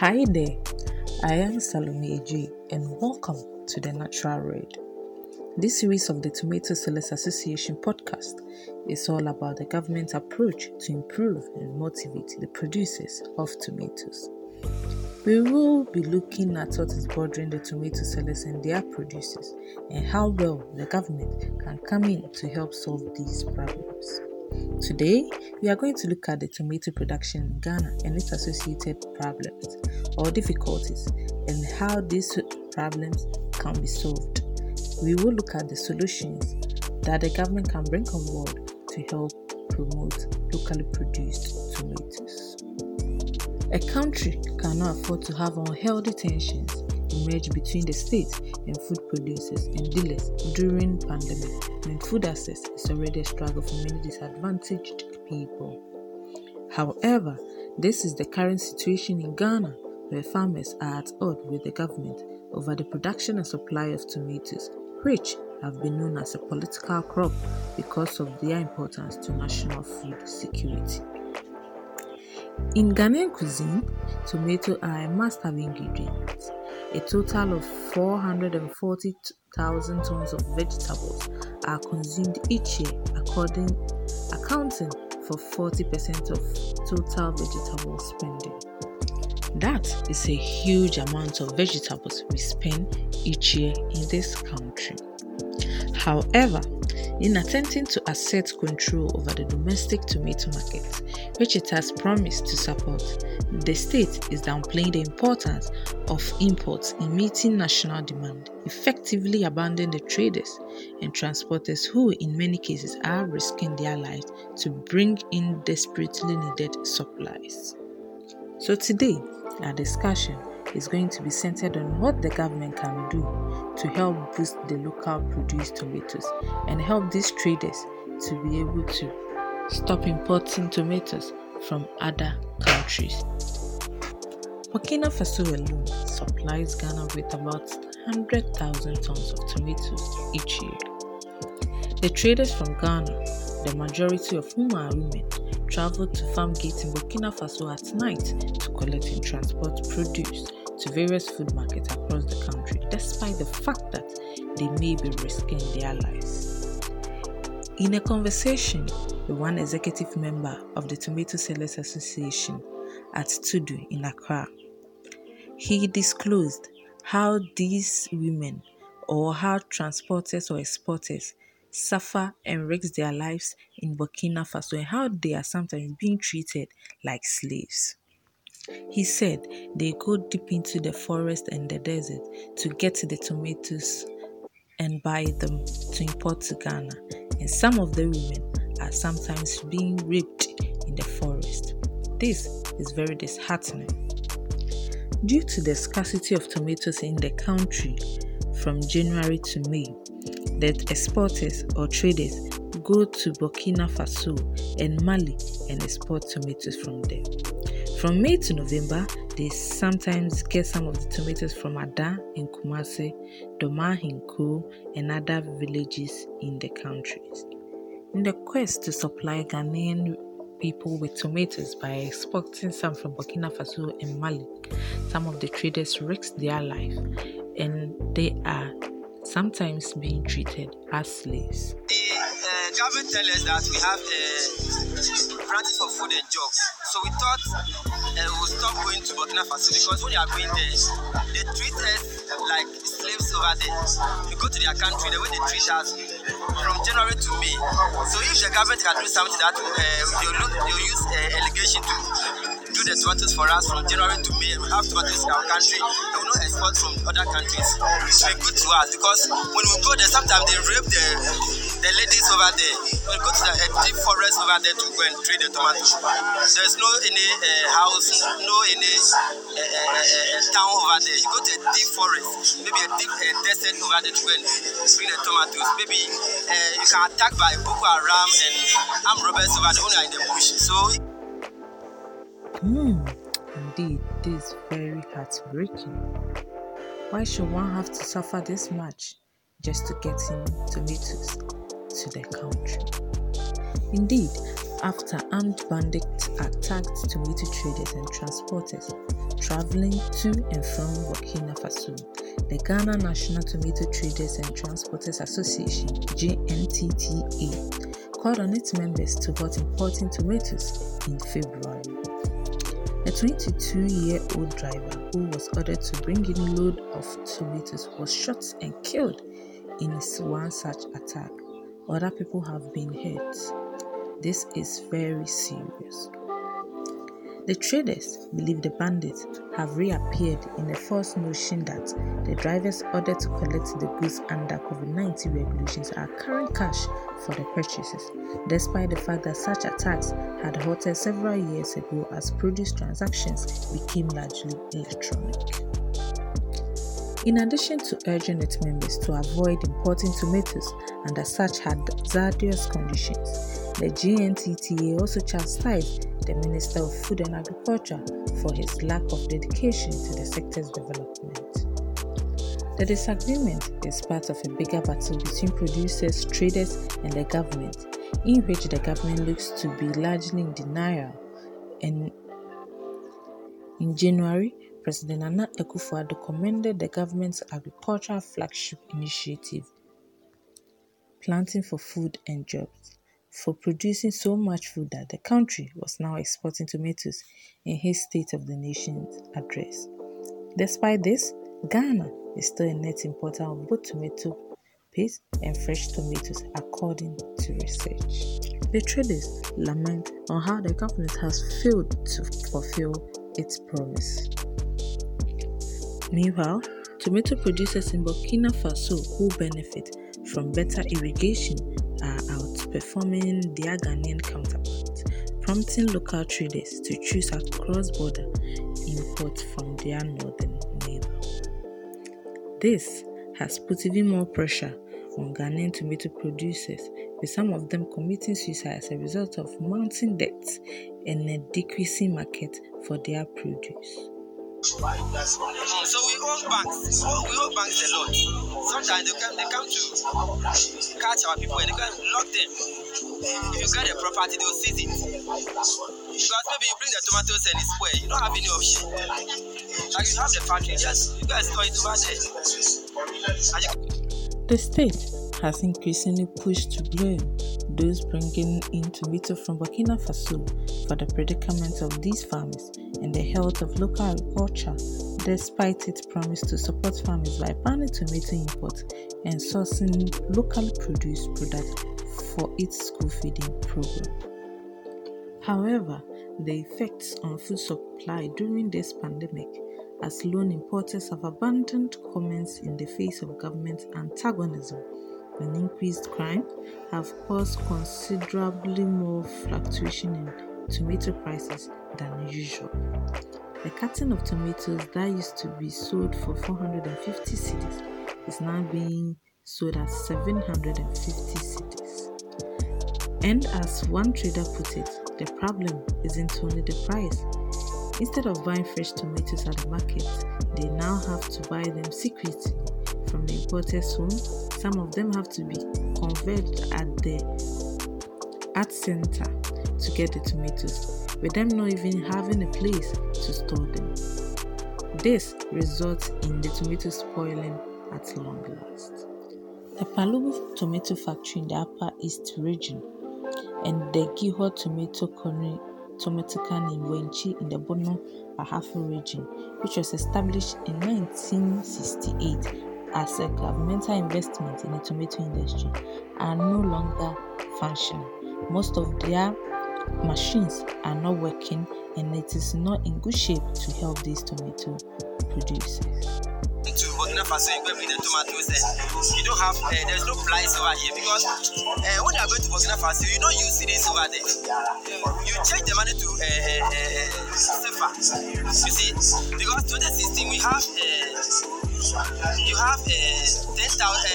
Hi there, I am Salome Eji and welcome to the Natural Red. This series of the Tomato Sellers Association podcast is all about the government's approach to improve and motivate the producers of tomatoes. We will be looking at what is bothering the tomato sellers and their producers and how well the government can come in to help solve these problems. Today, we are going to look at the tomato production in Ghana and its associated problems or difficulties and how these problems can be solved. We will look at the solutions that the government can bring on board to help promote locally produced tomatoes. A country cannot afford to have unhealthy tensions emerge between the state and food producers and dealers during pandemic when food access is already a struggle for many disadvantaged people. However, this is the current situation in Ghana where farmers are at odds with the government over the production and supply of tomatoes, which have been known as a political crop because of their importance to national food security. In Ghanaian cuisine, tomatoes are a must-have ingredient. A total of 440,000 tons of vegetables are consumed each year, according accounting for 40% of total vegetable spending. That is a huge amount of vegetables we spend each year in this country. However, in attempting to assert control over the domestic tomato market, which it has promised to support, the state is downplaying the importance of imports in meeting national demand, effectively abandoning the traders and transporters who, in many cases, are risking their lives to bring in desperately needed supplies. So, today, our discussion is going to be centered on what the government can do to help boost the local produced tomatoes and help these traders to be able to stop importing tomatoes from other countries. Burkina Faso alone supplies Ghana with about 100,000 tons of tomatoes each year. The traders from Ghana, the majority of whom are women, travel to farm gates in Burkina Faso at night to collect and transport produce to various food markets across the country, despite the fact that they may be risking their lives. In a conversation with one executive member of the Tomato Sellers Association at Tudu in Accra, he disclosed how these women or how transporters or exporters suffer and risk their lives in Burkina Faso and how they are sometimes being treated like slaves. He said they go deep into the forest and the desert to get the tomatoes and buy them to import to Ghana, and some of the women are sometimes being raped in the forest. This is very disheartening. Due to the scarcity of tomatoes in the country from January to May, the exporters or traders go to Burkina Faso and Mali and export tomatoes from there. From May to November, they sometimes get some of the tomatoes from Ada in Kumasi, Doma in Kru, and other villages in the countries. In the quest to supply Ghanaian people with tomatoes by exporting some from Burkina Faso and Mali, some of the traders risk their life and they are sometimes being treated as slaves. Eh, The government tell us that we have uh, branches for food and jobs. So we thought uh, we'll stop going to Burkina Faso because when you are going there, they treat us like slaves over there. You go to their country, the way they treat us from January to May. So if the government can do something that uh, they'll, look, they'll use uh, irrigation to do the tomatoes for us from January to May, we have tomatoes in our country, they will not export from other countries. It's very good to us because when we go there, sometimes they rape the the ladies over there. We go to the uh, deep forest over there to go and trade the tomatoes. There's no any uh, house, no any uh, uh, town over there. You go to a deep forest, maybe a deep desert over there to go and bring the tomatoes. Maybe you can attack by Boko Haram and armed robbers over there when are in the bush. So. Hmm, indeed, this is very heartbreaking. Why should one have to suffer this much just to get in tomatoes to their country? Indeed, after armed bandits attacked tomato traders and transporters traveling to and from Burkina Faso. The Ghana National Tomato Traders and Transporters Association, GNTTA, called on its members to halt importing tomatoes in February. A 22 year old driver who was ordered to bring in a load of tomatoes was shot and killed in one such attack. Other people have been hurt. This is very serious. The traders believe the bandits have reappeared in the false notion that the drivers ordered to collect the goods under COVID 19 regulations are carrying cash for the purchases, despite the fact that such attacks had halted several years ago as produce transactions became largely electronic. In addition to urging its members to avoid importing tomatoes under such hazardous conditions, the GNTTA also chastised the Minister of Food and Agriculture for his lack of dedication to the sector's development. The disagreement is part of a bigger battle between producers, traders, and the government, in which the government looks to be largely in denial. And in January, President Nana Akufo-Addo commended the government's agricultural flagship initiative, Planting for Food and Jobs for producing so much food that the country was now exporting tomatoes in his State of the Nation address. Despite this, Ghana is still a net importer of both tomato paste and fresh tomatoes, according to research. The traders lament on how the government has failed to fulfill its promise. Meanwhile, tomato producers in Burkina Faso who benefit from better irrigation are outperforming their Ghanaian counterparts, prompting local traders to choose a cross border import from their northern neighbor. This has put even more pressure on Ghanaian tomato producers, with some of them committing suicide as a result of mounting debts and a decreasing market for their produce. So we own banks. We own banks a lot. Sometimes they come, they come to catch our people and they can lock them. If you get a property, they will seize it. Because maybe you bring the tomatoes and it's spoiled. You don't have any option. Like you have the factory, just you guys store it over there. The state has increasingly pushed to blame those bringing in tomato from Burkina Faso for the predicament of these farmers and the health of local agriculture, despite its promise to support farmers by banning tomato imports and sourcing locally produced products for its school feeding program. However, the effects on food supply during this pandemic, as lone importers have abandoned comments in the face of government antagonism and increased crime, have caused considerably more fluctuation in tomato prices than usual. The carton of tomatoes that used to be sold for 450 cedis is now being sold at 750 cedis. And as one trader put it, the problem isn't only the price. Instead of buying fresh tomatoes at the market, they now have to buy them secretly from the importer's home. Some of them have to be converted at the art center to get the tomatoes, with them not even having a place to store them. This results in the tomatoes spoiling at long last. The Pwalugu tomato factory in the Upper East region and the Giho tomato tomato can in Wenchi in the Bono Ahafo region, which was established in 1968 as a governmental investment in the tomato industry, are no longer functioning. Most of their machines are not working and it is not in good shape to help these tomato producers. To Burkina Faso, you bring the tomatoes there. You don't have, uh, there's no price over here because uh, when you are going to Burkina Faso, you don't use cedis over there. You change the money to uh, uh, uh, CFA. You see, because 2016 we have. Uh, you have uh, 10,000, uh,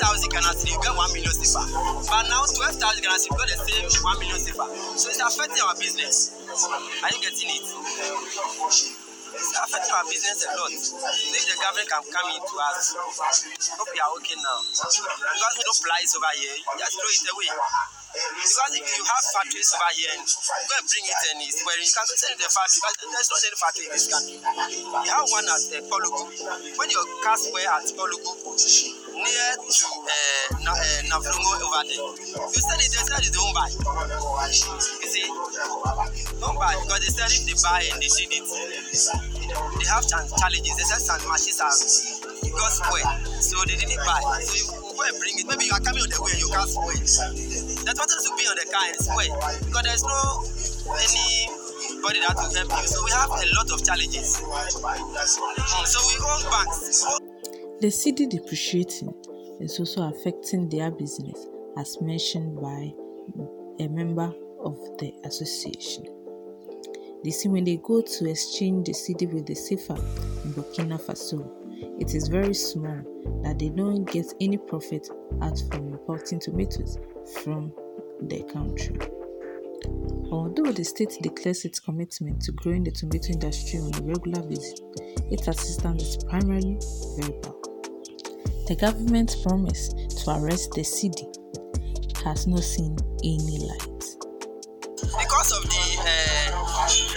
6,000 Ghana cedi, you get 1 million CFA. But now 12,000 Ghana cedi, you got the same 1 million CFA. So it's affecting our business. Are you getting it? It's affecting our business a lot. If the government can come in to us, hope we are okay now. Because no price over here, just throw it away. Because if you have factories over here go and bring it and it's where you can send the factory, but there's not any factory in this country. You have one at uh, Polugu. When your cars were at Polugu, Na- over there, you sell it, they sell it, don't buy. You see, don't buy because they sell it, they buy and they did it. They have challenges. They machines are so they didn't buy. So you go and bring it. Maybe you are coming on the way you can't spoil. Total to be on the car and spoil because there's no anybody that will help you. So we have a lot of challenges. So we own banks. The cedi depreciating is also affecting their business, as mentioned by a member of the association. They say when they go to exchange the cedi with the CFA in Burkina Faso, it is very small that they don't get any profit out from importing tomatoes from the country. Although the state declares its commitment to growing the tomato industry on a regular basis, its assistance is primarily verbal. The government's promise to arrest the CD has not seen any light. because of the uh,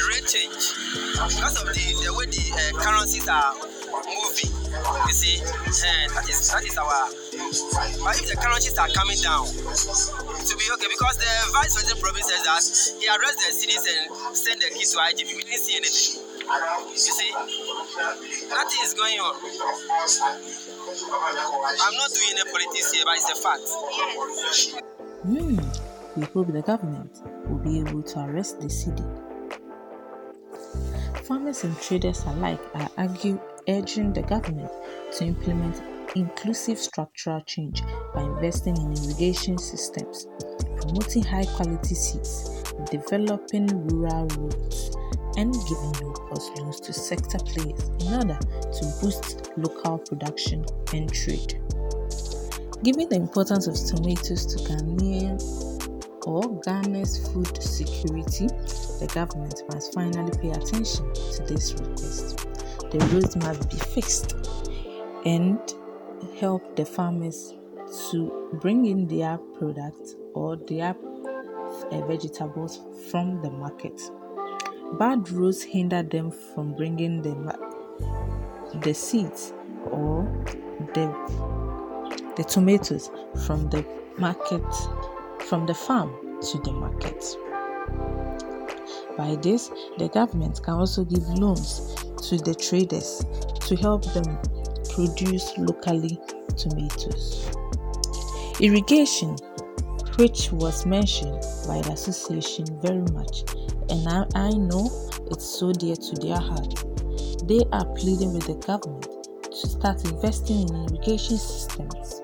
rate change, because of the, the way the uh, currencies are moving, you see, uh, that is that is our. But if the currencies are coming down, it will be okay because the vice president promise says that he arrest the cities and send the kids to IGP. We didn't see anything. You see, nothing is going on. I'm not doing any politics here, but it's a fact. Hmm, we hope the government will be able to arrest the cedi. Farmers and traders alike are urging the government to implement inclusive structural change by investing in irrigation systems, promoting high quality seeds, developing rural roads, and giving low cost loans to sector players in order to boost local production and trade. Given the importance of tomatoes to Ghanaian or Ghana's food security, the government must finally pay attention to this request. The roads must be fixed and help the farmers to bring in their products or their vegetables from the market. Bad roads hinder them from bringing the, the seeds or the the tomatoes from the market from the farm to the market. By this, the government can also give loans to the traders to help them produce locally tomatoes. Irrigation, which was mentioned by the association very much, and I, I know it's so dear to their heart. They are pleading with the government to start investing in irrigation systems.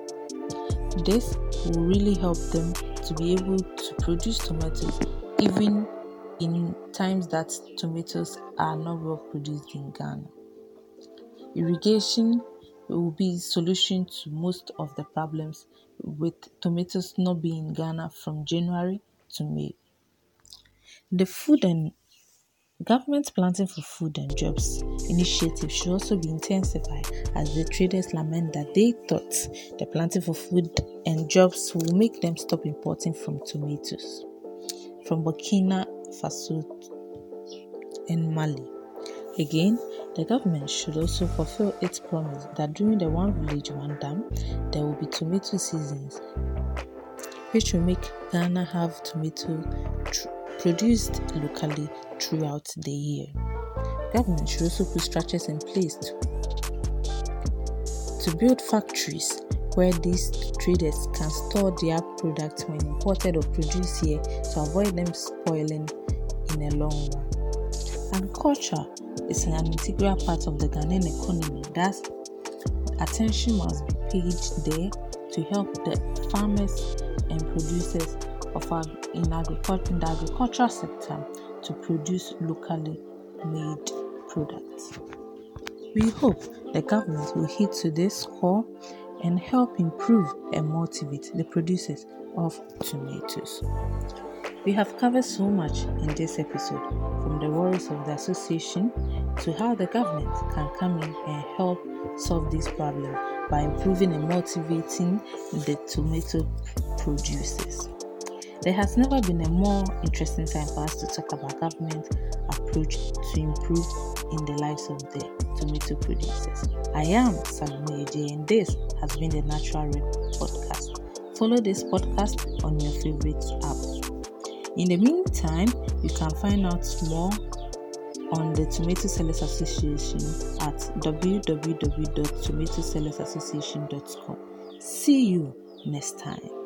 This will really help them to be able to produce tomatoes even in times that tomatoes are not well produced in Ghana. Irrigation will be solution to most of the problems with tomatoes not being in Ghana from January to May. The food and Government planting for food and jobs initiative should also be intensified as the traders lament that they thought the planting for food and jobs will make them stop importing from tomatoes from Burkina Faso and Mali. Again, the government should also fulfill its promise that during the One Village, One Dam, there will be tomato seasons, which will make Ghana have tomato tr- produced locally throughout the year. The government should also put structures in place to, to build factories where these traders can store their products when imported or produced here to avoid them spoiling in a long run. Agriculture is an integral part of the Ghanaian economy, thus, attention must be paid there to help the farmers and producers of ag- in agriculture in the agricultural sector to produce locally made products. We hope the government will heed to this call and help improve and motivate the producers of tomatoes. We have covered so much in this episode, from the worries of the association to how the government can come in and help solve this problem by improving and motivating the tomato producers. There has never been a more interesting time for us to talk about government approach to improve in the lives of the tomato producers. I am Salome Eje and this has been the Natural Red Podcast. Follow this podcast on your favorite app. In the meantime, you can find out more on the Tomato Sellers Association at www.tomatosellersassociation.com. See you next time.